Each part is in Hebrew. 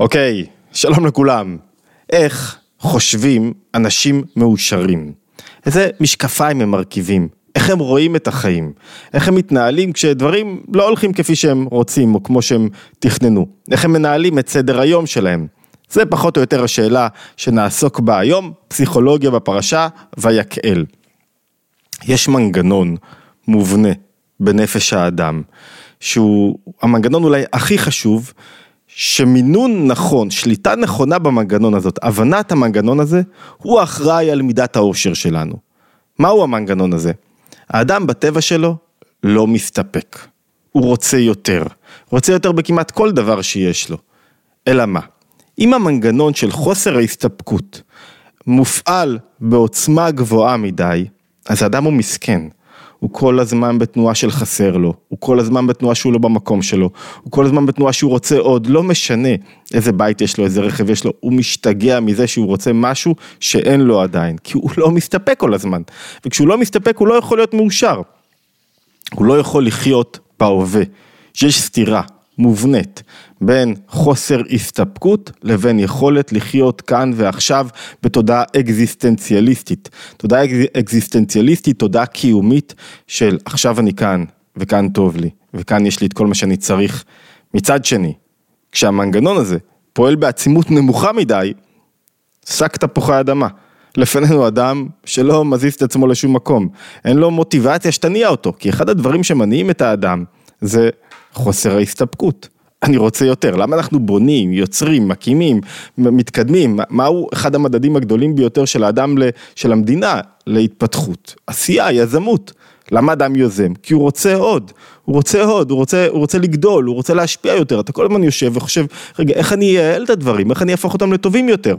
אוקיי, שלום לכולם. איך חושבים אנשים מאושרים? איזה משקפיים הם מרכיבים? איך הם רואים את החיים? איך הם מתנהלים כשדברים לא הולכים כפי שהם רוצים או כמו שהם תכננו? איך הם מנהלים את סדר היום שלהם? זה פחות או יותר השאלה שנעסוק בה היום, פסיכולוגיה בפרשה ויקהל. יש מנגנון מובנה בנפש האדם, שהוא המנגנון אולי הכי חשוב, שמינון נכון, שליטה נכונה במנגנון הזאת, הבנת המנגנון הזה, הוא אחראי על מידת האושר שלנו. מהו המנגנון הזה? האדם בטבע שלו לא מסתפק, הוא רוצה יותר, רוצה יותר בכמעט כל דבר שיש לו. אלא מה? אם המנגנון של חוסר ההסתפקות מופעל בעוצמה גבוהה מדי, אז האדם הוא מסכן. הוא כל הזמן בתנועה של חסר לו, הוא כל הזמן בתנועה שהוא לא במקום שלו, הוא כל הזמן בתנועה שהוא רוצה עוד, לא משנה איזה בית יש לו, איזה רכב יש לו, הוא משתגע מזה שהוא רוצה משהו שאין לו עדיין, כי הוא לא מסתפק כל הזמן, וכשהוא לא מסתפק הוא לא יכול להיות מאושר, הוא לא יכול לחיות בהווה, יש סתירה מובנית בין חוסר הסתפקות לבין יכולת לחיות כאן ועכשיו בתודעה אקזיסטנציאליסטית. תודעה אקזיסטנציאליסטית, תודעה קיומית של עכשיו אני כאן וכאן טוב לי וכאן יש לי את כל מה שאני צריך. מצד שני, כשהמנגנון הזה פועל בעצימות נמוכה מדי, שק תפוחי אדמה. לפנינו אדם שלא מזיז את עצמו לשום מקום, אין לו מוטיבציה שתניע אותו, כי אחד הדברים שמניעים את האדם זה חוסר ההסתפקות. אני רוצה יותר, למה אנחנו בונים, יוצרים, מקימים, מתקדמים, מהו אחד המדדים הגדולים ביותר של האדם, של המדינה להתפתחות? עשייה, יזמות. למה אדם יוזם? כי הוא רוצה עוד, הוא רוצה עוד, הוא רוצה, הוא רוצה לגדול, הוא רוצה להשפיע יותר, אתה כל הזמן יושב וחושב, רגע, איך אני אייעל את הדברים, איך אני אהפוך אותם לטובים יותר?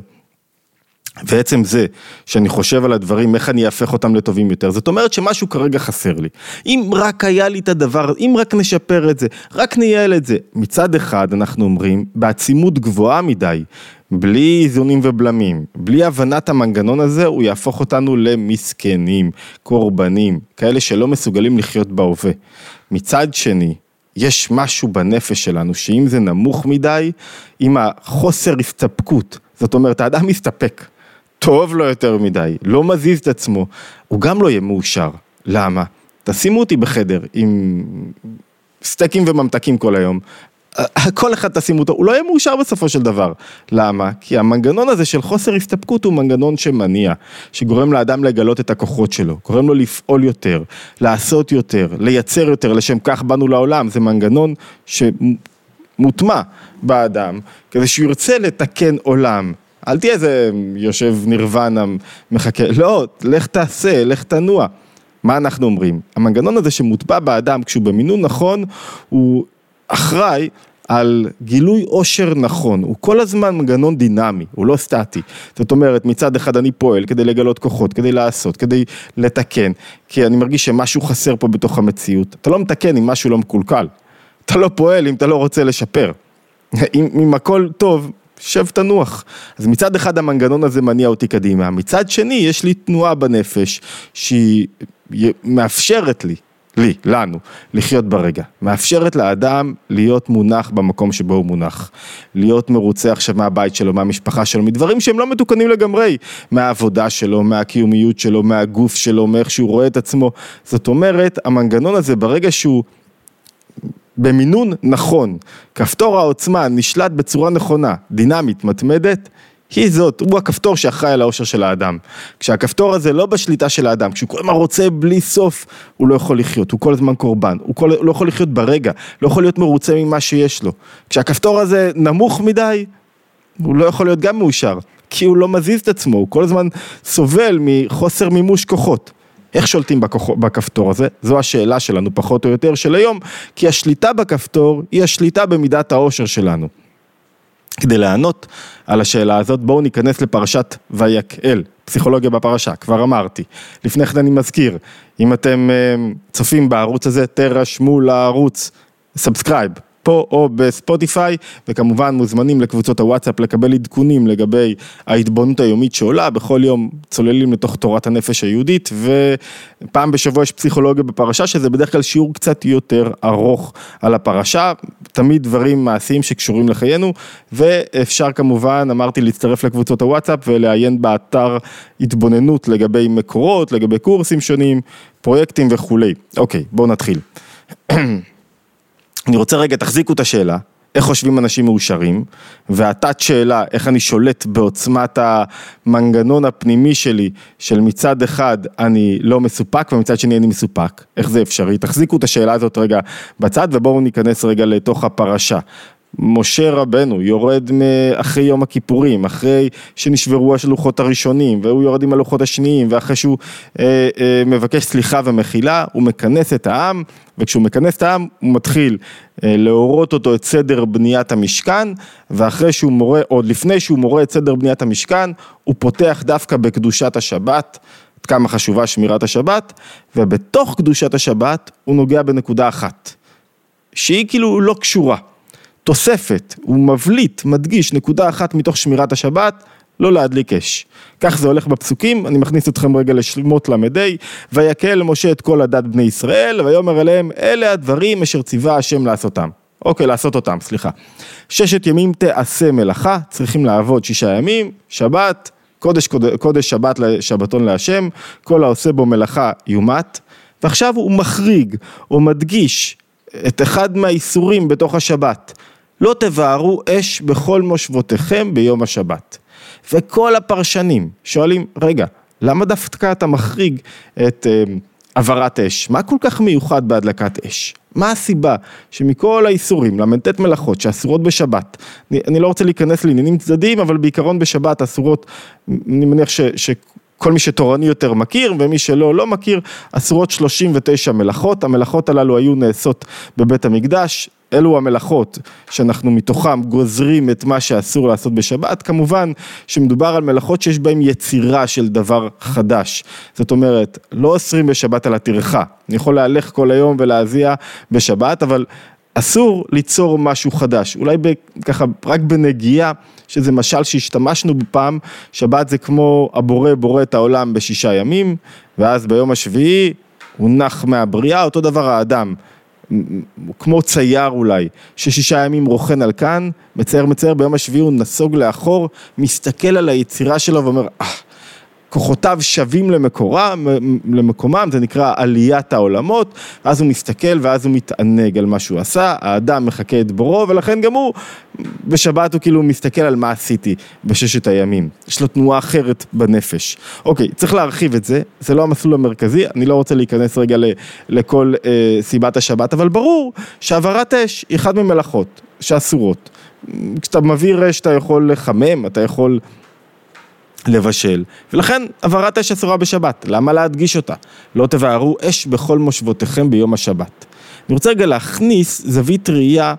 ועצם זה שאני חושב על הדברים, איך אני אהפך אותם לטובים יותר, זאת אומרת שמשהו כרגע חסר לי. אם רק היה לי את הדבר, אם רק נשפר את זה, רק נייעל את זה. מצד אחד אנחנו אומרים, בעצימות גבוהה מדי, בלי איזונים ובלמים, בלי הבנת המנגנון הזה, הוא יהפוך אותנו למסכנים, קורבנים, כאלה שלא מסוגלים לחיות בהווה. מצד שני, יש משהו בנפש שלנו, שאם זה נמוך מדי, עם החוסר הסתפקות, זאת אומרת, האדם מסתפק. טוב לו יותר מדי, לא מזיז את עצמו, הוא גם לא יהיה מאושר. למה? תשימו אותי בחדר עם סטייקים וממתקים כל היום, כל אחד תשימו אותו, הוא לא יהיה מאושר בסופו של דבר. למה? כי המנגנון הזה של חוסר הסתפקות הוא מנגנון שמניע, שגורם לאדם לגלות את הכוחות שלו, גורם לו לפעול יותר, לעשות יותר, לייצר יותר, לשם כך באנו לעולם, זה מנגנון שמוטמע באדם, כדי שהוא ירצה לתקן עולם, אל תהיה איזה יושב נירוונה מחכה, לא, לך תעשה, לך תנוע. מה אנחנו אומרים? המנגנון הזה שמוטבע באדם כשהוא במינון נכון, הוא אחראי על גילוי עושר נכון, הוא כל הזמן מנגנון דינמי, הוא לא סטטי. זאת אומרת, מצד אחד אני פועל כדי לגלות כוחות, כדי לעשות, כדי לתקן, כי אני מרגיש שמשהו חסר פה בתוך המציאות. אתה לא מתקן אם משהו לא מקולקל, אתה לא פועל אם אתה לא רוצה לשפר. אם, אם הכל טוב, שב תנוח. אז מצד אחד המנגנון הזה מניע אותי קדימה, מצד שני יש לי תנועה בנפש שהיא מאפשרת לי, לי, לנו, לחיות ברגע. מאפשרת לאדם להיות מונח במקום שבו הוא מונח. להיות מרוצה עכשיו מהבית שלו, מהמשפחה שלו, מדברים שהם לא מתוקנים לגמרי. מהעבודה שלו, מהקיומיות שלו, מהגוף שלו, מאיך שהוא רואה את עצמו. זאת אומרת, המנגנון הזה ברגע שהוא... במינון נכון, כפתור העוצמה נשלט בצורה נכונה, דינמית, מתמדת, היא זאת, הוא הכפתור שאחראי על האושר של האדם. כשהכפתור הזה לא בשליטה של האדם, כשהוא כל הזמן רוצה בלי סוף, הוא לא יכול לחיות, הוא כל הזמן קורבן, הוא כל, לא יכול לחיות ברגע, לא יכול להיות מרוצה ממה שיש לו. כשהכפתור הזה נמוך מדי, הוא לא יכול להיות גם מאושר, כי הוא לא מזיז את עצמו, הוא כל הזמן סובל מחוסר מימוש כוחות. איך שולטים בכוח, בכפתור הזה? זו השאלה שלנו פחות או יותר של היום, כי השליטה בכפתור היא השליטה במידת האושר שלנו. כדי לענות על השאלה הזאת, בואו ניכנס לפרשת ויקהל, פסיכולוגיה בפרשה, כבר אמרתי. לפני כן אני מזכיר, אם אתם אה, צופים בערוץ הזה, תרשמו לערוץ subscribe, פה או בספוטיפיי, וכמובן מוזמנים לקבוצות הוואטסאפ לקבל עדכונים לגבי ההתבוננות היומית שעולה, בכל יום צוללים לתוך תורת הנפש היהודית, ופעם בשבוע יש פסיכולוגיה בפרשה, שזה בדרך כלל שיעור קצת יותר ארוך על הפרשה, תמיד דברים מעשיים שקשורים לחיינו, ואפשר כמובן, אמרתי, להצטרף לקבוצות הוואטסאפ ולעיין באתר התבוננות לגבי מקורות, לגבי קורסים שונים, פרויקטים וכולי. אוקיי, בואו נתחיל. אני רוצה רגע, תחזיקו את השאלה, איך חושבים אנשים מאושרים, והתת שאלה, איך אני שולט בעוצמת המנגנון הפנימי שלי, של מצד אחד אני לא מסופק ומצד שני אני מסופק, איך זה אפשרי? תחזיקו את השאלה הזאת רגע בצד ובואו ניכנס רגע לתוך הפרשה. משה רבנו יורד אחרי יום הכיפורים, אחרי שנשברו השלוחות הראשונים, והוא יורד עם הלוחות השניים, ואחרי שהוא אה, אה, מבקש סליחה ומחילה, הוא מכנס את העם, וכשהוא מכנס את העם, הוא מתחיל אה, להורות אותו את סדר בניית המשכן, ואחרי שהוא מורה, עוד לפני שהוא מורה את סדר בניית המשכן, הוא פותח דווקא בקדושת השבת. עד כמה חשובה שמירת השבת, ובתוך קדושת השבת הוא נוגע בנקודה אחת, שהיא כאילו לא קשורה. תוספת, הוא מבליט, מדגיש נקודה אחת מתוך שמירת השבת, לא להדליק אש. כך זה הולך בפסוקים, אני מכניס אתכם רגע לשמות ל"ה, ויקל משה את כל הדת בני ישראל, ויאמר אליהם, אלה הדברים אשר ציווה השם לעשותם. אוקיי, לעשות אותם, סליחה. ששת ימים תעשה מלאכה, צריכים לעבוד שישה ימים, שבת, קודש, קודש, קודש שבת, שבתון להשם, כל העושה בו מלאכה יומת, ועכשיו הוא מחריג או מדגיש את אחד מהאיסורים בתוך השבת. לא תבערו אש בכל מושבותיכם ביום השבת. וכל הפרשנים שואלים, רגע, למה דווקא אתה מחריג את אה, אש? מה כל כך מיוחד בהדלקת אש? מה הסיבה שמכל האיסורים, ל"ט מלאכות שאסורות בשבת, אני, אני לא רוצה להיכנס לעניינים צדדיים, אבל בעיקרון בשבת אסורות, אני מניח ש... ש כל מי שתורני יותר מכיר, ומי שלא, לא מכיר, אסורות 39 מלאכות, המלאכות הללו היו נעשות בבית המקדש, אלו המלאכות שאנחנו מתוכם גוזרים את מה שאסור לעשות בשבת, כמובן שמדובר על מלאכות שיש בהן יצירה של דבר חדש, זאת אומרת, לא אוסרים בשבת על הטרחה, אני יכול להלך כל היום ולהזיע בשבת, אבל אסור ליצור משהו חדש, אולי ככה רק בנגיעה, שזה משל שהשתמשנו בפעם, שבת זה כמו הבורא בורא את העולם בשישה ימים, ואז ביום השביעי הוא נח מהבריאה, אותו דבר האדם. כמו צייר אולי, ששישה ימים רוכן על כאן, מצייר מצייר, ביום השביעי הוא נסוג לאחור, מסתכל על היצירה שלו ואומר, אה, כוחותיו שווים למקורה, למקומם, זה נקרא עליית העולמות, אז הוא מסתכל ואז הוא מתענג על מה שהוא עשה, האדם מחכה את בורו ולכן גם הוא, בשבת הוא כאילו מסתכל על מה עשיתי בששת הימים, יש לו תנועה אחרת בנפש. אוקיי, צריך להרחיב את זה, זה לא המסלול המרכזי, אני לא רוצה להיכנס רגע לכל אה, סיבת השבת, אבל ברור שהעברת אש היא אחת ממלאכות שאסורות. כשאתה מביא אש אתה יכול לחמם, אתה יכול... לבשל, ולכן הבערת אש אסורה בשבת, למה להדגיש אותה? לא תבערו אש בכל מושבותיכם ביום השבת. אני רוצה רגע להכניס זווית ראייה,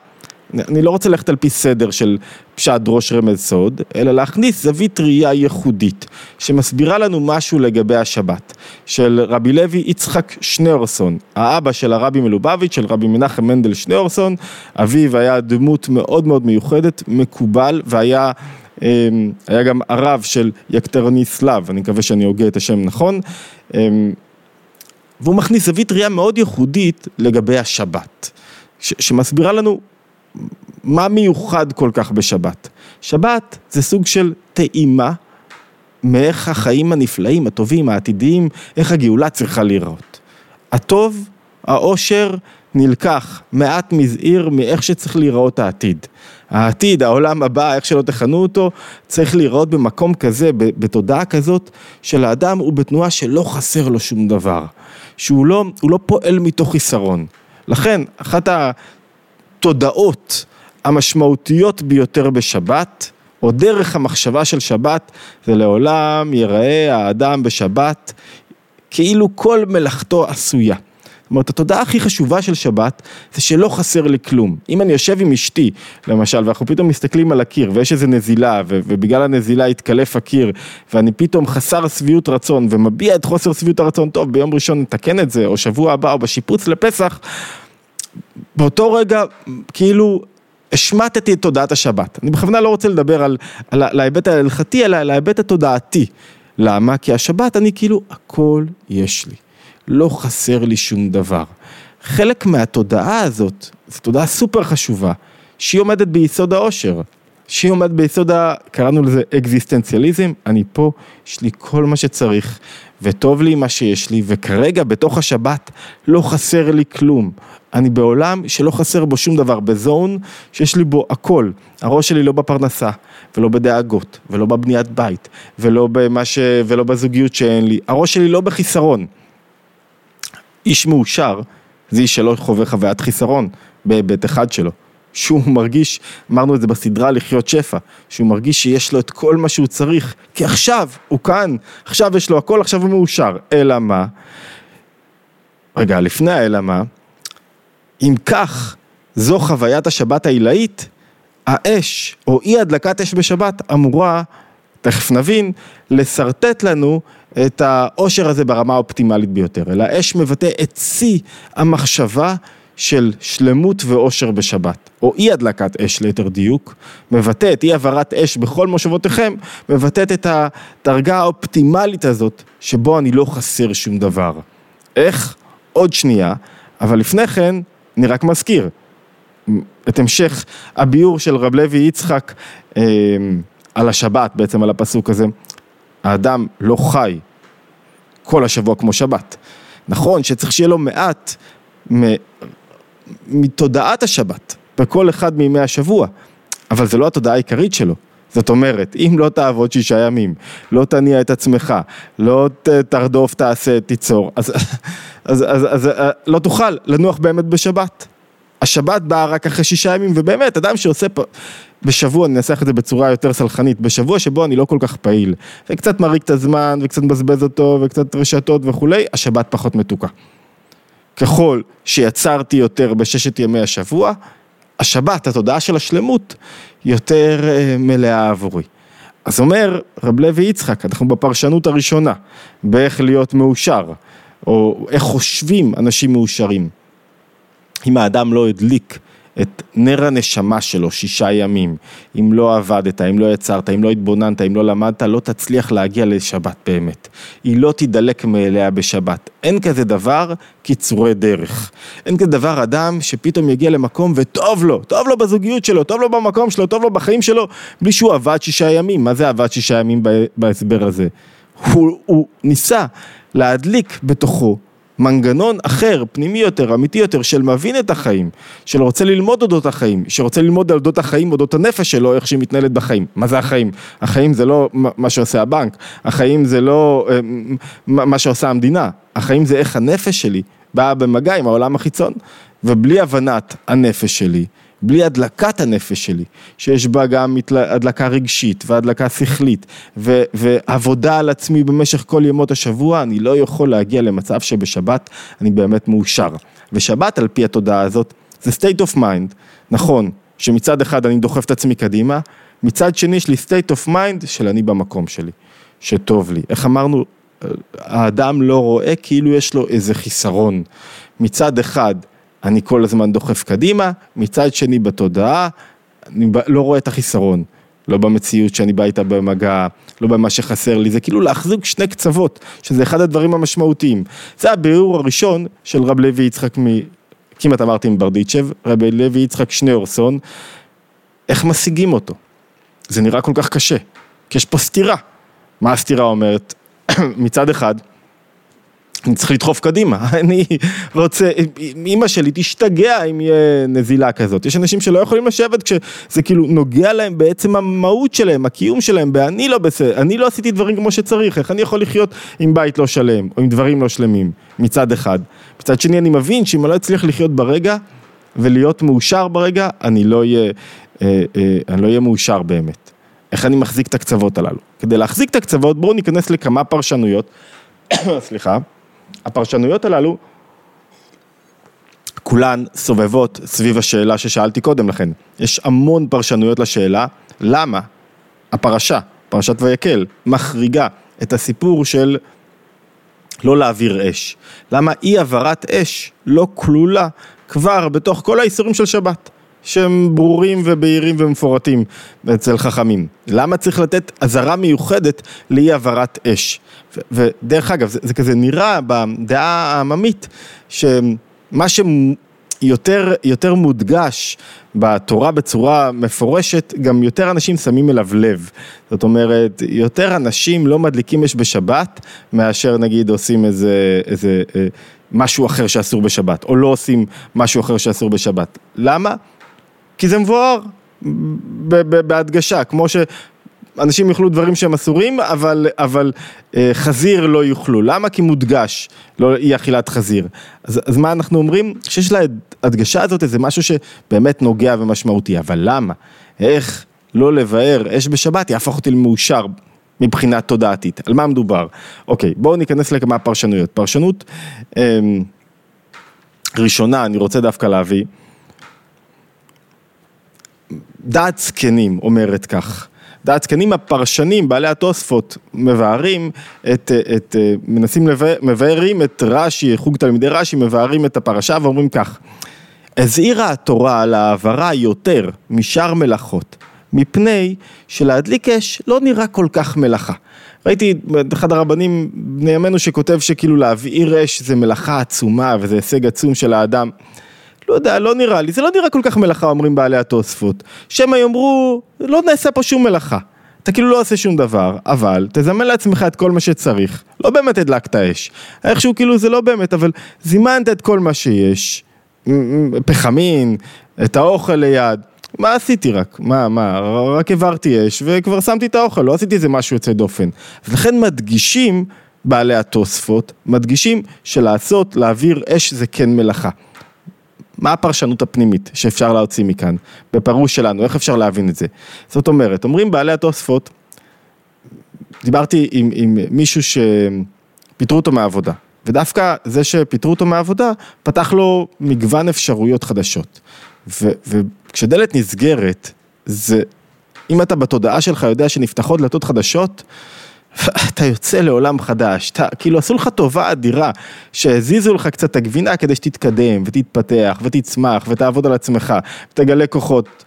אני לא רוצה ללכת על פי סדר של פשט ראש רמז סוד, אלא להכניס זווית ראייה ייחודית, שמסבירה לנו משהו לגבי השבת, של רבי לוי יצחק שניאורסון, האבא של הרבי מלובביץ', של רבי מנחם מנדל שניאורסון, אביו היה דמות מאוד מאוד מיוחדת, מקובל, והיה אמ, היה גם הרב של יקטרניסלב, אני מקווה שאני הוגה את השם נכון, אמ, והוא מכניס זווית ראייה מאוד ייחודית לגבי השבת, שמסבירה לנו מה מיוחד כל כך בשבת. שבת זה סוג של טעימה מאיך החיים הנפלאים, הטובים, העתידיים, איך הגאולה צריכה להיראות. הטוב, העושר, נלקח מעט מזעיר מאיך שצריך להיראות העתיד. העתיד, העולם הבא, איך שלא תכנו אותו, צריך להיראות במקום כזה, בתודעה כזאת, של האדם הוא בתנועה שלא חסר לו שום דבר, שהוא לא, לא פועל מתוך חיסרון. לכן, אחת התודעות המשמעותיות ביותר בשבת, או דרך המחשבה של שבת, זה לעולם ייראה האדם בשבת כאילו כל מלאכתו עשויה. אומרת, התודעה הכי חשובה של שבת זה שלא חסר לי כלום. אם אני יושב עם אשתי, למשל, ואנחנו פתאום מסתכלים על הקיר ויש איזו נזילה, ובגלל הנזילה התקלף הקיר, ואני פתאום חסר שביעות רצון ומביע את חוסר שביעות הרצון, טוב, ביום ראשון נתקן את זה, או שבוע הבא, או בשיפוץ לפסח, באותו רגע, כאילו, השמטתי את תודעת השבת. אני בכוונה לא רוצה לדבר על, על, על ההיבט ההלכתי, אלא על ההיבט התודעתי. למה? כי השבת אני כאילו, הכל יש לי. לא חסר לי שום דבר. חלק מהתודעה הזאת, זו תודעה סופר חשובה, שהיא עומדת ביסוד העושר. שהיא עומדת ביסוד ה... קראנו לזה אקזיסטנציאליזם, אני פה, יש לי כל מה שצריך, וטוב לי מה שיש לי, וכרגע בתוך השבת לא חסר לי כלום. אני בעולם שלא חסר בו שום דבר, בזון שיש לי בו הכל. הראש שלי לא בפרנסה, ולא בדאגות, ולא בבניית בית, ולא, ש... ולא בזוגיות שאין לי. הראש שלי לא בחיסרון. איש מאושר זה איש שלא חווה חוויית חיסרון בהיבט אחד שלו. שהוא מרגיש, אמרנו את זה בסדרה לחיות שפע, שהוא מרגיש שיש לו את כל מה שהוא צריך, כי עכשיו הוא כאן, עכשיו יש לו הכל, עכשיו הוא מאושר. אלא מה? רגע, לפני האלא מה, אם כך, זו חוויית השבת העילאית, האש, או אי הדלקת אש בשבת, אמורה, תכף נבין, לשרטט לנו את העושר הזה ברמה האופטימלית ביותר. אלא האש מבטא את שיא המחשבה של שלמות ואושר בשבת, או אי הדלקת אש ליתר דיוק, מבטאת, אי העברת אש בכל מושבותיכם, מבטאת את הדרגה האופטימלית הזאת, שבו אני לא חסר שום דבר. איך? עוד שנייה, אבל לפני כן, אני רק מזכיר, את המשך הביאור של רב לוי יצחק אה, על השבת, בעצם על הפסוק הזה, האדם לא חי כל השבוע כמו שבת. נכון שצריך שיהיה לו מעט מתודעת השבת בכל אחד מימי השבוע, אבל זה לא התודעה העיקרית שלו. זאת אומרת, אם לא תעבוד שישה ימים, לא תניע את עצמך, לא תרדוף, תעשה, תיצור, אז, אז, אז, אז, אז לא תוכל לנוח באמת בשבת. השבת באה רק אחרי שישה ימים, ובאמת, אדם שעושה פה, בשבוע, אני אנסח את זה בצורה יותר סלחנית, בשבוע שבו אני לא כל כך פעיל, וקצת מריק את הזמן, וקצת מבזבז אותו, וקצת רשתות וכולי, השבת פחות מתוקה. ככל שיצרתי יותר בששת ימי השבוע, השבת, התודעה של השלמות, יותר אה, מלאה עבורי. אז אומר רב לוי יצחק, אנחנו בפרשנות הראשונה, באיך להיות מאושר, או איך חושבים אנשים מאושרים. אם האדם לא הדליק את נר הנשמה שלו שישה ימים, אם לא עבדת, אם לא יצרת, אם לא התבוננת, אם לא למדת, לא תצליח להגיע לשבת באמת. היא לא תידלק מאליה בשבת. אין כזה דבר קיצורי דרך. אין כזה דבר אדם שפתאום יגיע למקום וטוב לו, טוב לו בזוגיות שלו, טוב לו במקום שלו, טוב לו בחיים שלו, בלי שהוא עבד שישה ימים. מה זה עבד שישה ימים בהסבר הזה? הוא, הוא ניסה להדליק בתוכו מנגנון אחר, פנימי יותר, אמיתי יותר, של מבין את החיים, של רוצה ללמוד אודות החיים, שרוצה ללמוד על אודות החיים, אודות הנפש שלו, איך שהיא מתנהלת בחיים. מה זה החיים? החיים זה לא מה שעושה הבנק, החיים זה לא אה, מה שעושה המדינה, החיים זה איך הנפש שלי באה במגע עם העולם החיצון, ובלי הבנת הנפש שלי, בלי הדלקת הנפש שלי, שיש בה גם הדלקה רגשית והדלקה שכלית ו- ועבודה על עצמי במשך כל ימות השבוע, אני לא יכול להגיע למצב שבשבת אני באמת מאושר. ושבת על פי התודעה הזאת זה state of mind, נכון, שמצד אחד אני דוחף את עצמי קדימה, מצד שני יש לי state of mind של אני במקום שלי, שטוב לי. איך אמרנו, האדם לא רואה כאילו יש לו איזה חיסרון. מצד אחד אני כל הזמן דוחף קדימה, מצד שני בתודעה, אני לא רואה את החיסרון. לא במציאות שאני בא איתה במגע, לא במה שחסר לי, זה כאילו להחזיק שני קצוות, שזה אחד הדברים המשמעותיים. זה הביאור הראשון של רב לוי יצחק מ... כמעט אמרתי מברדיצ'ב, רבי לוי יצחק שניאורסון, איך משיגים אותו? זה נראה כל כך קשה, כי יש פה סתירה. מה הסתירה אומרת? מצד אחד, אני צריך לדחוף קדימה, אני רוצה, אימא שלי תשתגע אם יהיה נזילה כזאת, יש אנשים שלא יכולים לשבת כשזה כאילו נוגע להם בעצם המהות שלהם, הקיום שלהם, ואני לא בסדר, אני לא עשיתי דברים כמו שצריך, איך אני יכול לחיות עם בית לא שלם, או עם דברים לא שלמים, מצד אחד. מצד שני אני מבין שאם אני לא אצליח לחיות ברגע, ולהיות מאושר ברגע, אני לא אהיה, אה, אה, אני לא אהיה מאושר באמת. איך אני מחזיק את הקצוות הללו. כדי להחזיק את הקצוות, בואו ניכנס לכמה פרשנויות, סליחה. הפרשנויות הללו, כולן סובבות סביב השאלה ששאלתי קודם לכן. יש המון פרשנויות לשאלה, למה הפרשה, פרשת ויקל, מחריגה את הסיפור של לא להעביר אש. למה אי העברת אש לא כלולה כבר בתוך כל האיסורים של שבת. שהם ברורים ובהירים ומפורטים אצל חכמים. למה צריך לתת אזהרה מיוחדת לאי העברת אש? ודרך אגב, זה, זה כזה נראה בדעה העממית, שמה שיותר יותר מודגש בתורה בצורה מפורשת, גם יותר אנשים שמים אליו לב. זאת אומרת, יותר אנשים לא מדליקים אש בשבת, מאשר נגיד עושים איזה, איזה אה, משהו אחר שאסור בשבת, או לא עושים משהו אחר שאסור בשבת. למה? כי זה מבואר בהדגשה, כמו שאנשים יאכלו דברים שהם אסורים, אבל, אבל אה, חזיר לא יאכלו. למה? כי מודגש, לא אי אכילת חזיר. אז, אז מה אנחנו אומרים? שיש להדגשה הזאת איזה משהו שבאמת נוגע ומשמעותי, אבל למה? איך לא לבאר אש בשבת יהפוך אותי למאושר מבחינה תודעתית. על מה מדובר? אוקיי, בואו ניכנס לכמה פרשנויות. פרשנות אה, ראשונה, אני רוצה דווקא להביא. דעת זקנים אומרת כך. דעת זקנים הפרשנים, בעלי התוספות, מבארים את, את, מנסים לבאר, מבארים את רש"י, חוג תלמידי רש"י, מבארים את הפרשה ואומרים כך: הזהירה התורה על העברה יותר משאר מלאכות, מפני שלהדליק אש לא נראה כל כך מלאכה. ראיתי את אחד הרבנים בני ימינו שכותב שכאילו להבעיר אש זה מלאכה עצומה וזה הישג עצום של האדם. לא יודע, לא נראה לי, זה לא נראה כל כך מלאכה, אומרים בעלי התוספות. שמא יאמרו, לא נעשה פה שום מלאכה. אתה כאילו לא עושה שום דבר, אבל תזמן לעצמך את כל מה שצריך. לא באמת הדלקת אש. איכשהו כאילו זה לא באמת, אבל זימנת את כל מה שיש. פחמין, את האוכל ליד. מה עשיתי רק? מה, מה, רק העברתי אש וכבר שמתי את האוכל, לא עשיתי איזה משהו יוצא דופן. אז לכן מדגישים בעלי התוספות, מדגישים שלעשות, להעביר אש זה כן מלאכה. מה הפרשנות הפנימית שאפשר להוציא מכאן, בפירוש שלנו, איך אפשר להבין את זה? זאת אומרת, אומרים בעלי התוספות, דיברתי עם, עם מישהו שפיטרו אותו מהעבודה, ודווקא זה שפיטרו אותו מהעבודה, פתח לו מגוון אפשרויות חדשות. ו, וכשדלת נסגרת, זה, אם אתה בתודעה שלך יודע שנפתחות דלתות חדשות, אתה יוצא לעולם חדש, אתה, כאילו עשו לך טובה אדירה, שהזיזו לך קצת את הגבינה כדי שתתקדם ותתפתח ותצמח ותעבוד על עצמך ותגלה כוחות.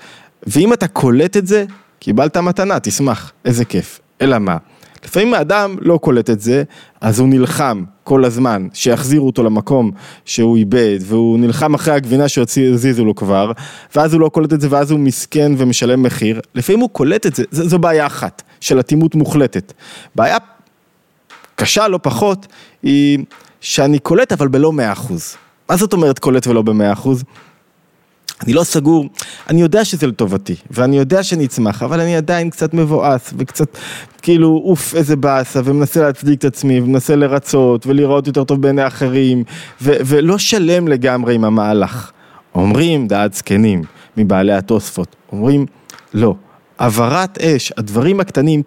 ואם אתה קולט את זה, קיבלת מתנה, תשמח, איזה כיף. אלא מה? לפעמים האדם לא קולט את זה, אז הוא נלחם כל הזמן שיחזירו אותו למקום שהוא איבד, והוא נלחם אחרי הגבינה שהזיזו לו כבר, ואז הוא לא קולט את זה, ואז הוא מסכן ומשלם מחיר. לפעמים הוא קולט את זה, זו בעיה אחת, של אטימות מוחלטת. בעיה קשה לא פחות, היא שאני קולט אבל בלא מאה אחוז. מה זאת אומרת קולט ולא במאה אחוז? אני לא סגור, אני יודע שזה לטובתי, ואני יודע שאני אצמח, אבל אני עדיין קצת מבואס, וקצת כאילו אוף איזה באסה, ומנסה להצדיק את עצמי, ומנסה לרצות, ולראות יותר טוב בעיני אחרים, ו- ולא שלם לגמרי עם המהלך. אומרים דעת זקנים מבעלי התוספות, אומרים לא, העברת אש, הדברים הקטנים,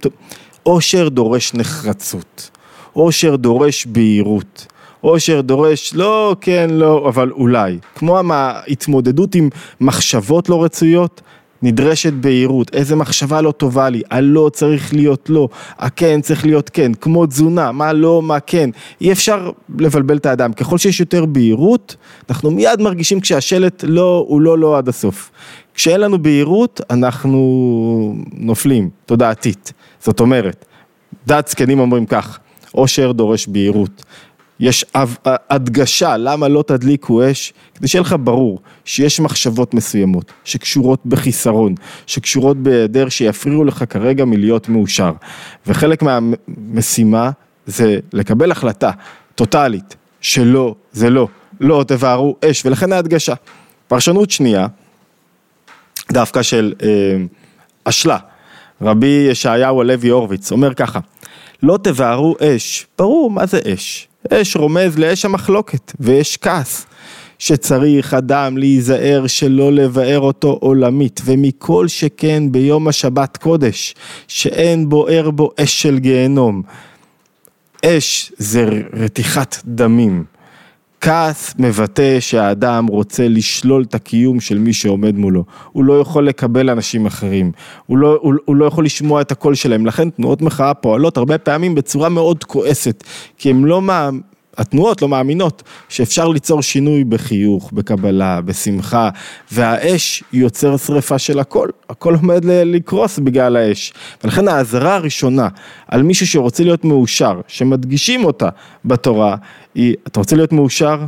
אושר דורש נחרצות, אושר דורש בהירות. אושר דורש לא, כן, לא, אבל אולי. כמו ההתמודדות עם מחשבות לא רצויות, נדרשת בהירות, איזה מחשבה לא טובה לי, הלא צריך להיות לא, הכן צריך להיות כן, כמו תזונה, מה לא, מה כן, אי אפשר לבלבל את האדם, ככל שיש יותר בהירות, אנחנו מיד מרגישים כשהשלט לא, הוא לא לא עד הסוף. כשאין לנו בהירות, אנחנו נופלים, תודעתית, זאת אומרת, דת זקנים אומרים כך, עושר דורש בהירות. יש הדגשה למה לא תדליקו אש, כדי שיהיה לך ברור שיש מחשבות מסוימות שקשורות בחיסרון, שקשורות בהיעדר שיפריעו לך כרגע מלהיות מאושר. וחלק מהמשימה זה לקבל החלטה טוטאלית שלא, זה לא, לא תבערו אש, ולכן ההדגשה. פרשנות שנייה, דווקא של אה, אשלה, רבי ישעיהו הלוי הורוביץ, אומר ככה, לא תבערו אש, ברור מה זה אש, אש רומז לאש המחלוקת ויש כעס שצריך אדם להיזהר שלא לבאר אותו עולמית ומכל שכן ביום השבת קודש שאין בוער בו אש של גיהנום. אש זה רתיחת דמים. כעס מבטא שהאדם רוצה לשלול את הקיום של מי שעומד מולו, הוא לא יכול לקבל אנשים אחרים, הוא לא, הוא, הוא לא יכול לשמוע את הקול שלהם, לכן תנועות מחאה פועלות הרבה פעמים בצורה מאוד כועסת, כי הם לא מה... התנועות לא מאמינות שאפשר ליצור שינוי בחיוך, בקבלה, בשמחה, והאש יוצר שריפה של הכל, הכל עומד לקרוס בגלל האש. ולכן האזהרה הראשונה על מישהו שרוצה להיות מאושר, שמדגישים אותה בתורה, היא, אתה רוצה להיות מאושר?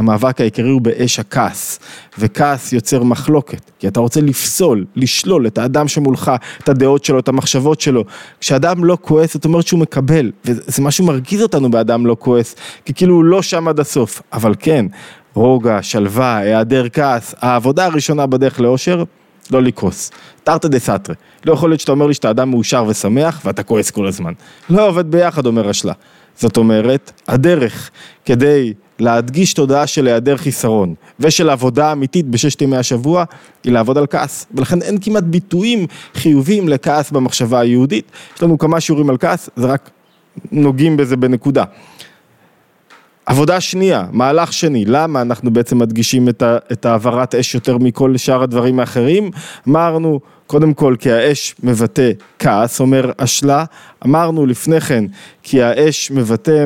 המאבק העיקרי הוא באש הכעס, וכעס יוצר מחלוקת, כי אתה רוצה לפסול, לשלול את האדם שמולך, את הדעות שלו, את המחשבות שלו. כשאדם לא כועס, זאת אומרת שהוא מקבל, וזה משהו מרגיז אותנו באדם לא כועס, כי כאילו הוא לא שם עד הסוף, אבל כן, רוגע, שלווה, היעדר כעס, העבודה הראשונה בדרך לאושר, לא לכעוס. תרתי דה סתרי. לא יכול להיות שאתה אומר לי שאתה אדם מאושר ושמח ואתה כועס כל הזמן. לא עובד ביחד, אומר השלה. זאת אומרת, הדרך כדי להדגיש תודעה של היעדר חיסרון ושל עבודה אמיתית בששת ימי השבוע היא לעבוד על כעס ולכן אין כמעט ביטויים חיוביים לכעס במחשבה היהודית יש לנו כמה שיעורים על כעס זה רק נוגעים בזה בנקודה. עבודה שנייה, מהלך שני, למה אנחנו בעצם מדגישים את העברת אש יותר מכל שאר הדברים האחרים? אמרנו קודם כל כי האש מבטא כעס, אומר אשלה, אמרנו לפני כן כי האש מבטא,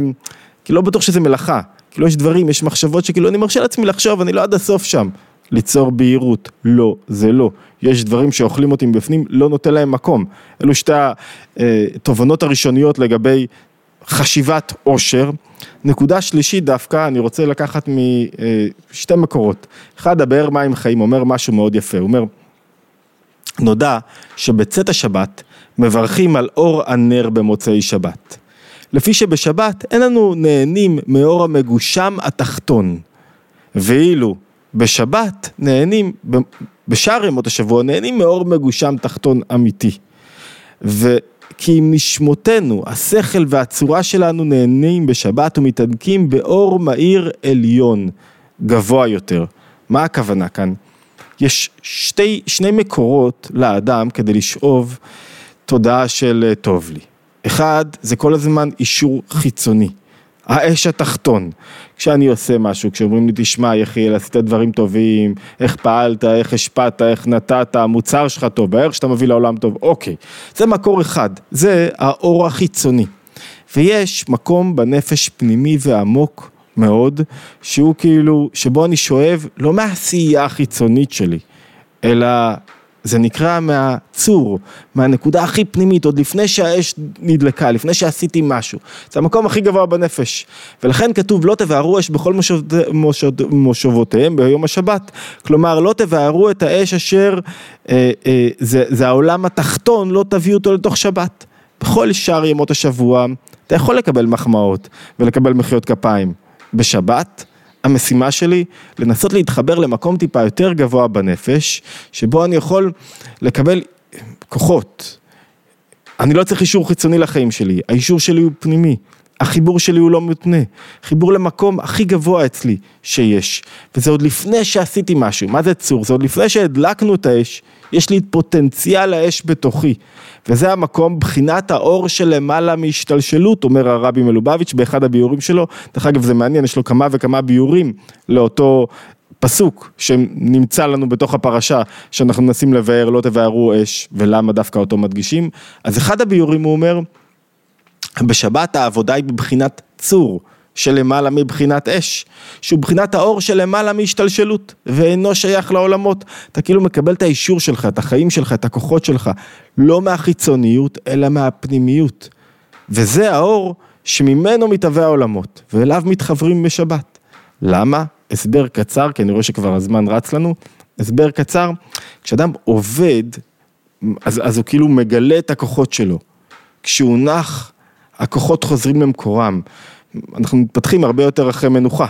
כי לא בטוח שזה מלאכה, כאילו יש דברים, יש מחשבות שכאילו אני מרשה לעצמי לחשוב, אני לא עד הסוף שם. ליצור בהירות, לא, זה לא. יש דברים שאוכלים אותי מבפנים, לא נותן להם מקום. אלו שתי התובנות הראשוניות לגבי חשיבת עושר. נקודה שלישית דווקא, אני רוצה לקחת משתי מקורות. אחד, הבאר מים חיים אומר משהו מאוד יפה, הוא אומר, נודע שבצאת השבת מברכים על אור הנר במוצאי שבת. לפי שבשבת אין לנו נהנים מאור המגושם התחתון, ואילו בשבת נהנים, בשאר ימות השבוע נהנים מאור מגושם תחתון אמיתי. וכי אם נשמותינו, השכל והצורה שלנו נהנים בשבת ומתעדקים באור מאיר עליון, גבוה יותר. מה הכוונה כאן? יש שתי, שני מקורות לאדם כדי לשאוב תודעה של טוב לי. אחד, זה כל הזמן אישור חיצוני. האש התחתון, כשאני עושה משהו, כשאומרים לי תשמע יחיאל עשית דברים טובים, איך פעלת, איך השפעת, איך נתת, המוצר שלך טוב, הערך שאתה מביא לעולם טוב, אוקיי, זה מקור אחד, זה האור החיצוני. ויש מקום בנפש פנימי ועמוק מאוד, שהוא כאילו, שבו אני שואב לא מהעשייה החיצונית שלי, אלא זה נקרא מהצור, מהנקודה הכי פנימית, עוד לפני שהאש נדלקה, לפני שעשיתי משהו. זה המקום הכי גבוה בנפש. ולכן כתוב לא תבערו אש בכל מושב, מושב, מושבותיהם ביום השבת. כלומר, לא תבערו את האש אשר אה, אה, זה, זה העולם התחתון, לא תביאו אותו לתוך שבת. בכל שאר ימות השבוע אתה יכול לקבל מחמאות ולקבל מחיאות כפיים. בשבת המשימה שלי לנסות להתחבר למקום טיפה יותר גבוה בנפש, שבו אני יכול לקבל כוחות. אני לא צריך אישור חיצוני לחיים שלי, האישור שלי הוא פנימי, החיבור שלי הוא לא מותנה, חיבור למקום הכי גבוה אצלי שיש, וזה עוד לפני שעשיתי משהו, מה זה צור? זה עוד לפני שהדלקנו את האש, יש לי את פוטנציאל האש בתוכי, וזה המקום, בחינת האור שלמעלה מהשתלשלות, אומר הרבי מלובביץ' באחד הביורים שלו, דרך אגב זה מעניין, יש לו כמה וכמה ביורים לאותו פסוק שנמצא לנו בתוך הפרשה, שאנחנו מנסים לבאר, לא תבארו אש, ולמה דווקא אותו מדגישים, אז אחד הביורים הוא אומר, בשבת העבודה היא בבחינת צור. שלמעלה מבחינת אש, שהוא בחינת האור שלמעלה מהשתלשלות, ואינו שייך לעולמות. אתה כאילו מקבל את האישור שלך, את החיים שלך, את הכוחות שלך, לא מהחיצוניות, אלא מהפנימיות. וזה האור שממנו מתהווה העולמות, ואליו מתחברים בשבת. למה? הסבר קצר, כי אני רואה שכבר הזמן רץ לנו. הסבר קצר, כשאדם עובד, אז, אז הוא כאילו מגלה את הכוחות שלו. כשהוא נח, הכוחות חוזרים למקורם. אנחנו מתפתחים הרבה יותר אחרי מנוחה.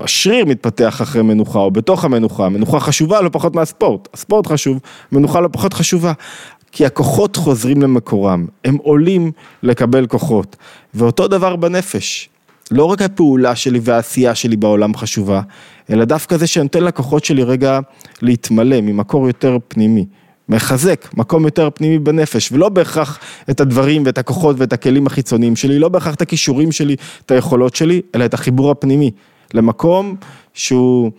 השריר מתפתח אחרי מנוחה או בתוך המנוחה, מנוחה חשובה לא פחות מהספורט, הספורט חשוב, מנוחה לא פחות חשובה, כי הכוחות חוזרים למקורם, הם עולים לקבל כוחות, ואותו דבר בנפש, לא רק הפעולה שלי והעשייה שלי בעולם חשובה, אלא דווקא זה שנותן לכוחות שלי רגע להתמלא ממקור יותר פנימי. מחזק מקום יותר פנימי בנפש, ולא בהכרח את הדברים ואת הכוחות ואת הכלים החיצוניים שלי, לא בהכרח את הכישורים שלי, את היכולות שלי, אלא את החיבור הפנימי למקום שהוא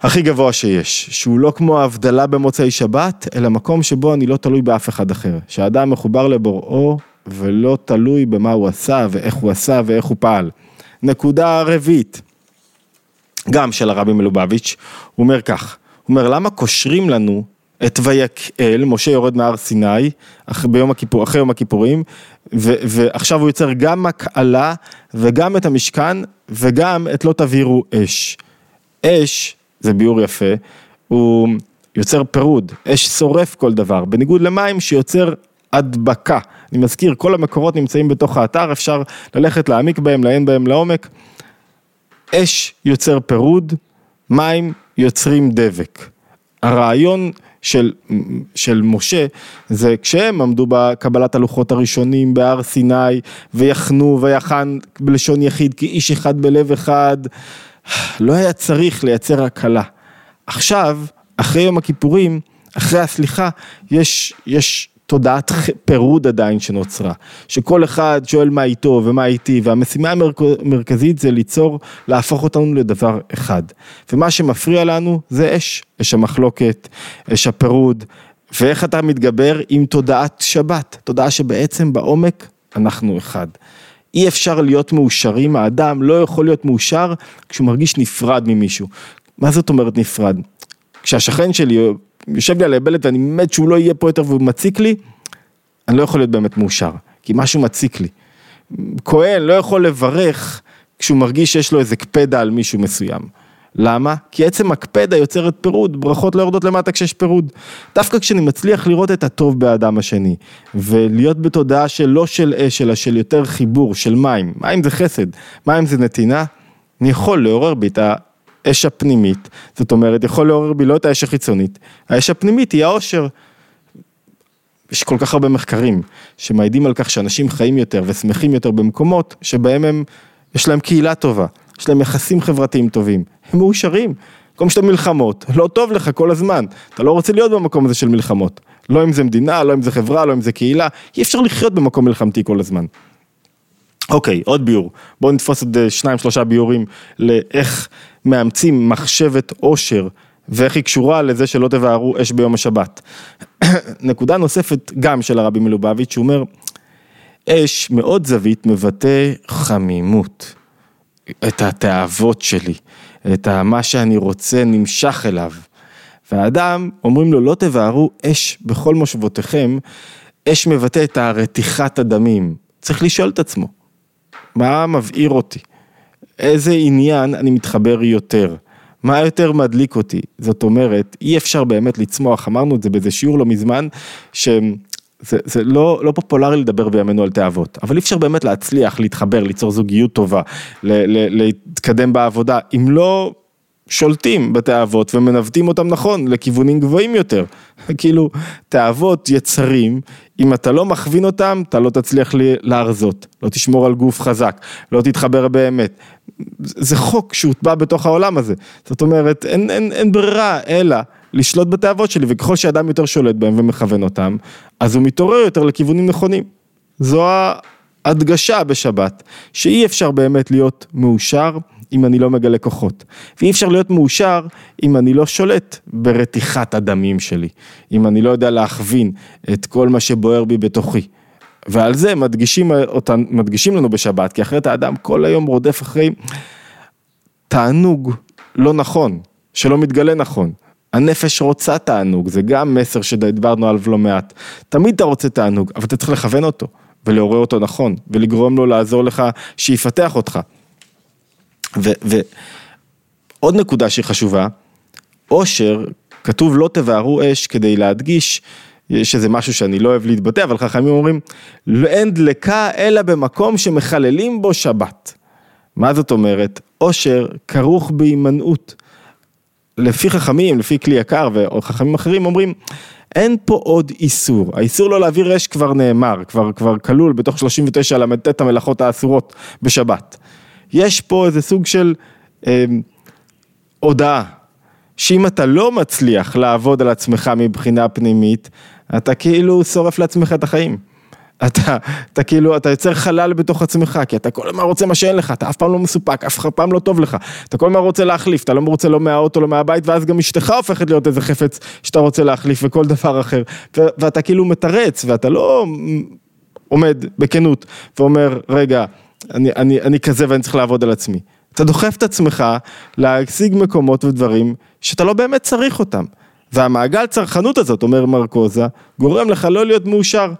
הכי גבוה שיש, שהוא לא כמו ההבדלה במוצאי שבת, אלא מקום שבו אני לא תלוי באף אחד אחר, שהאדם מחובר לבוראו ולא תלוי במה הוא עשה ואיך הוא עשה ואיך הוא פעל. נקודה רביעית, גם של הרבי מלובביץ', הוא אומר כך, הוא אומר למה קושרים לנו את ויקהל, משה יורד מהר סיני, אחרי, ביום הכיפור, אחרי יום הכיפורים, ו, ועכשיו הוא יוצר גם מקהלה וגם את המשכן וגם את לא תבעירו אש. אש, זה ביאור יפה, הוא יוצר פירוד, אש שורף כל דבר, בניגוד למים שיוצר הדבקה. אני מזכיר, כל המקורות נמצאים בתוך האתר, אפשר ללכת להעמיק בהם, לעיין בהם לעומק. אש יוצר פירוד, מים יוצרים דבק. הרעיון של, של משה זה כשהם עמדו בקבלת הלוחות הראשונים בהר סיני ויחנו ויחן בלשון יחיד כאיש אחד בלב אחד, לא היה צריך לייצר הקלה. עכשיו, אחרי יום הכיפורים, אחרי הסליחה, יש, יש תודעת פירוד עדיין שנוצרה, שכל אחד שואל מה איתו ומה איתי, והמשימה המרכזית זה ליצור, להפוך אותנו לדבר אחד. ומה שמפריע לנו זה אש, אש המחלוקת, אש הפירוד, ואיך אתה מתגבר עם תודעת שבת, תודעה שבעצם בעומק אנחנו אחד. אי אפשר להיות מאושרים, האדם לא יכול להיות מאושר כשהוא מרגיש נפרד ממישהו. מה זאת אומרת נפרד? כשהשכן שלי יושב לי על היבלת ואני מת שהוא לא יהיה פה יותר והוא מציק לי, אני לא יכול להיות באמת מאושר, כי משהו מציק לי. כהן לא יכול לברך כשהוא מרגיש שיש לו איזה קפדה על מישהו מסוים. למה? כי עצם הקפדה יוצרת פירוד, ברכות לא יורדות למטה כשיש פירוד. דווקא כשאני מצליח לראות את הטוב באדם השני, ולהיות בתודעה של לא של אש, אלא של יותר חיבור, של מים. מים זה חסד, מים זה נתינה, אני יכול לעורר בי את האש הפנימית, זאת אומרת, יכול לעורר בי לא את האש החיצונית, האש הפנימית היא האושר. יש כל כך הרבה מחקרים שמעידים על כך שאנשים חיים יותר ושמחים יותר במקומות שבהם הם, יש להם קהילה טובה, יש להם יחסים חברתיים טובים, הם מאושרים. מקום שאתה מלחמות, לא טוב לך כל הזמן, אתה לא רוצה להיות במקום הזה של מלחמות. לא אם זה מדינה, לא אם זה חברה, לא אם זה קהילה, אי אפשר לחיות במקום מלחמתי כל הזמן. אוקיי, עוד ביור. בואו נתפוס עוד אה, שניים שלושה ביורים לאיך מאמצים מחשבת עושר ואיך היא קשורה לזה שלא תבערו אש ביום השבת. נקודה נוספת גם של הרבי מלובביץ', הוא אומר, אש מאוד זווית מבטא חמימות, את התאוות שלי, את מה שאני רוצה נמשך אליו. והאדם, אומרים לו, לא תבערו אש בכל מושבותיכם, אש מבטא את הרתיחת הדמים. צריך לשאול את עצמו, מה מבעיר אותי? איזה עניין אני מתחבר יותר? מה יותר מדליק אותי? זאת אומרת, אי אפשר באמת לצמוח, אמרנו את זה באיזה שיעור לא מזמן, שזה זה לא, לא פופולרי לדבר בימינו על תאוות, אבל אי אפשר באמת להצליח, להתחבר, ליצור זוגיות טובה, ל, ל, להתקדם בעבודה, אם לא שולטים בתאוות ומנווטים אותם נכון לכיוונים גבוהים יותר. כאילו, תאוות יצרים, אם אתה לא מכווין אותם, אתה לא תצליח להרזות, לא תשמור על גוף חזק, לא תתחבר באמת. זה חוק שהוטבע בתוך העולם הזה. זאת אומרת, אין, אין, אין ברירה אלא לשלוט בתאוות שלי, וככל שאדם יותר שולט בהם ומכוון אותם, אז הוא מתעורר יותר לכיוונים נכונים. זו ההדגשה בשבת, שאי אפשר באמת להיות מאושר. אם אני לא מגלה כוחות. ואי אפשר להיות מאושר אם אני לא שולט ברתיחת הדמים שלי, אם אני לא יודע להכווין את כל מה שבוער בי בתוכי. ועל זה מדגישים, אותן, מדגישים לנו בשבת, כי אחרת האדם כל היום רודף אחרי תענוג לא נכון, שלא מתגלה נכון. הנפש רוצה תענוג, זה גם מסר שדיברנו עליו לא מעט. תמיד אתה רוצה תענוג, אבל אתה צריך לכוון אותו, ולעורר אותו נכון, ולגרום לו לעזור לך שיפתח אותך. ועוד נקודה שהיא חשובה, עושר, כתוב לא תבערו אש כדי להדגיש, יש איזה משהו שאני לא אוהב להתבטא, אבל חכמים אומרים, אין דלקה אלא במקום שמחללים בו שבת. מה זאת אומרת? עושר כרוך בהימנעות. לפי חכמים, לפי כלי יקר וחכמים אחרים אומרים, אין פה עוד איסור, האיסור לא להעביר אש כבר נאמר, כבר, כבר כלול בתוך 39 ל"ט המלאכות האסורות בשבת. יש פה איזה סוג של אה, הודעה, שאם אתה לא מצליח לעבוד על עצמך מבחינה פנימית, אתה כאילו שורף לעצמך את החיים. אתה, אתה כאילו, אתה יוצר חלל בתוך עצמך, כי אתה כל הזמן רוצה מה שאין לך, אתה אף פעם לא מסופק, אף פעם לא טוב לך, אתה כל הזמן רוצה להחליף, אתה לא רוצה לא מהאוטו, לא מהבית, ואז גם אשתך הופכת להיות איזה חפץ שאתה רוצה להחליף וכל דבר אחר, ואתה כאילו מתרץ, ואתה לא עומד בכנות ואומר, רגע, אני, אני, אני כזה ואני צריך לעבוד על עצמי. אתה דוחף את עצמך להשיג מקומות ודברים שאתה לא באמת צריך אותם. והמעגל צרכנות הזאת, אומר מרקוזה, גורם לך לא להיות מאושר.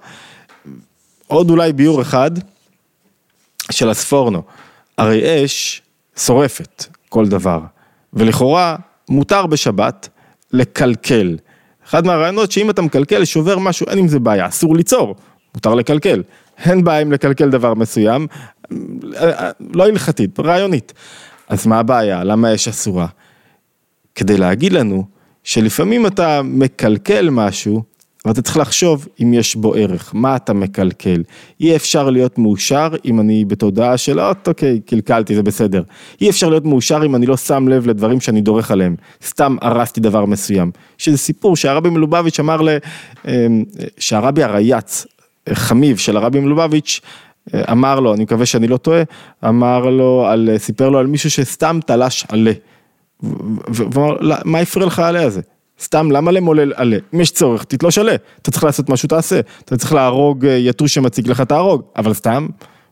עוד אולי ביור אחד של הספורנו, הרי אש שורפת כל דבר, ולכאורה מותר בשבת לקלקל. אחד מהרעיונות שאם אתה מקלקל, שובר משהו, אין עם זה בעיה, אסור ליצור, מותר לקלקל. אין בעיה אם לקלקל דבר מסוים, לא הלכתית, רעיונית. אז מה הבעיה? למה אש אסורה? כדי להגיד לנו שלפעמים אתה מקלקל משהו, אבל אתה צריך לחשוב אם יש בו ערך, מה אתה מקלקל. אי אפשר להיות מאושר אם אני בתודעה של, אוקיי, קלקלתי, זה בסדר. אי אפשר להיות מאושר אם אני לא שם לב לדברים שאני דורך עליהם. סתם הרסתי דבר מסוים. שזה סיפור שהרבי מלובביץ' אמר ל... אמ, שהרבי הרייץ, חמיב של הרבי מלובביץ', אמר לו, אני מקווה שאני לא טועה, אמר לו, על, סיפר לו על מישהו שסתם תלש עלה. ואמר, מה הפריע לך העלה הזה? סתם, למה למולל עלה? אם יש צורך, תתלוש עלה. אתה צריך לעשות משהו, תעשה. אתה צריך להרוג אה, יתוש שמציג לך, תהרוג. אבל סתם,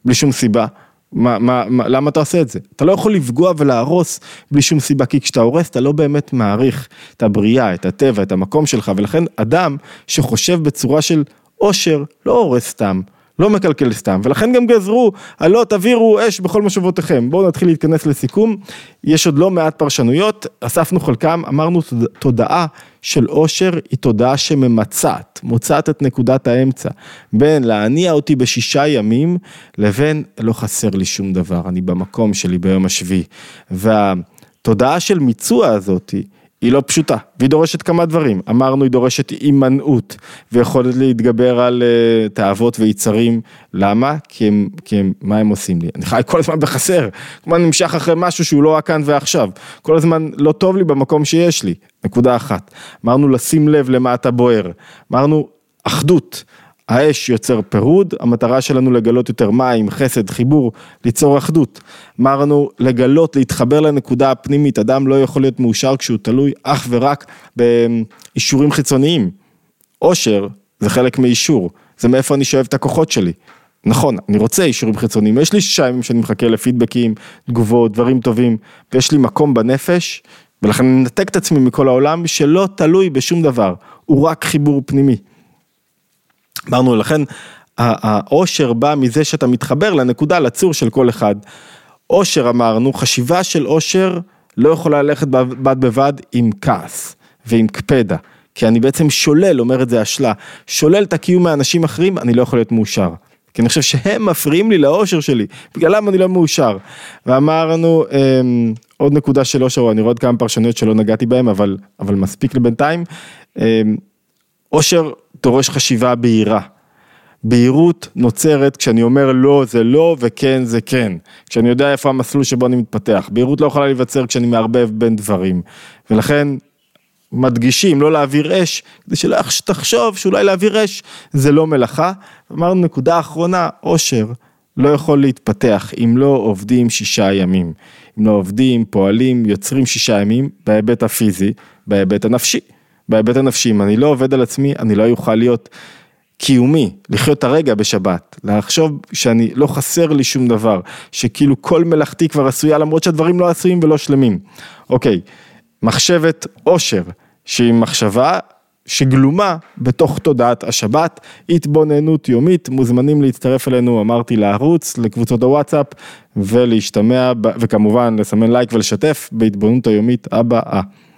בלי שום סיבה. מה, מה, מה, למה אתה עושה את זה? אתה לא יכול לפגוע ולהרוס בלי שום סיבה, כי כשאתה הורס אתה לא באמת מעריך את הבריאה, את הטבע, את המקום שלך, ולכן אדם שחושב בצורה של עושר לא הורס סתם, לא מקלקל סתם, ולכן גם גזרו, הלא תעבירו אש בכל מושבותיכם. בואו נתחיל להתכנס לסיכום, יש עוד לא מעט פרשנויות, אספנו חלקם, אמרנו תודעה של עושר היא תודעה שממצעת, מוצאת את נקודת האמצע, בין להניע אותי בשישה ימים, לבין לא חסר לי שום דבר, אני במקום שלי ביום השביעי. והתודעה של מיצוע הזאתי, היא לא פשוטה, והיא דורשת כמה דברים. אמרנו, היא דורשת הימנעות, ויכולת להתגבר על uh, תאוות ויצרים. למה? כי הם, כי הם, מה הם עושים לי? אני חי כל הזמן בחסר, כמו אני נמשך אחרי משהו שהוא לא רק כאן ועכשיו. כל הזמן לא טוב לי במקום שיש לי, נקודה אחת. אמרנו לשים לב למה אתה בוער. אמרנו, אחדות. האש יוצר פירוד, המטרה שלנו לגלות יותר מים, חסד, חיבור, ליצור אחדות. אמרנו לגלות, להתחבר לנקודה הפנימית, אדם לא יכול להיות מאושר כשהוא תלוי אך ורק באישורים חיצוניים. עושר זה חלק מאישור, זה מאיפה אני שואב את הכוחות שלי. נכון, אני רוצה אישורים חיצוניים, יש לי שישה ימים שאני מחכה לפידבקים, תגובות, דברים טובים, ויש לי מקום בנפש, ולכן אני מנתק את עצמי מכל העולם שלא תלוי בשום דבר, הוא רק חיבור פנימי. אמרנו לכן העושר בא מזה שאתה מתחבר לנקודה, לצור של כל אחד. עושר אמרנו, חשיבה של עושר לא יכולה ללכת בד בבד עם כעס ועם קפדה. כי אני בעצם שולל, אומר את זה השלה, שולל את הקיום מאנשים אחרים, אני לא יכול להיות מאושר. כי אני חושב שהם מפריעים לי לאושר שלי, בגללם אני לא מאושר. ואמרנו, אמ, עוד נקודה של אושר, אני רואה עוד כמה פרשנויות שלא נגעתי בהם, אבל, אבל מספיק לבינתיים. אמ, אושר דורש חשיבה בהירה. בהירות נוצרת כשאני אומר לא זה לא וכן זה כן, כשאני יודע איפה המסלול שבו אני מתפתח, בהירות לא יכולה להיווצר כשאני מערבב בין דברים, ולכן מדגישים לא להעביר אש, כדי שלא תחשוב שאולי להעביר אש זה לא מלאכה, אמרנו נקודה אחרונה, עושר לא יכול להתפתח אם לא עובדים שישה ימים, אם לא עובדים, פועלים, יוצרים שישה ימים בהיבט הפיזי, בהיבט הנפשי. בהיבט הנפשי, אם אני לא עובד על עצמי, אני לא אוכל להיות קיומי, לחיות את הרגע בשבת, לחשוב שאני לא חסר לי שום דבר, שכאילו כל מלאכתי כבר עשויה למרות שהדברים לא עשויים ולא שלמים. אוקיי, מחשבת עושר, שהיא מחשבה שגלומה בתוך תודעת השבת, התבוננות יומית, מוזמנים להצטרף אלינו, אמרתי לערוץ, לקבוצות הוואטסאפ ולהשתמע וכמובן לסמן לייק ולשתף בהתבוננות היומית הבאה.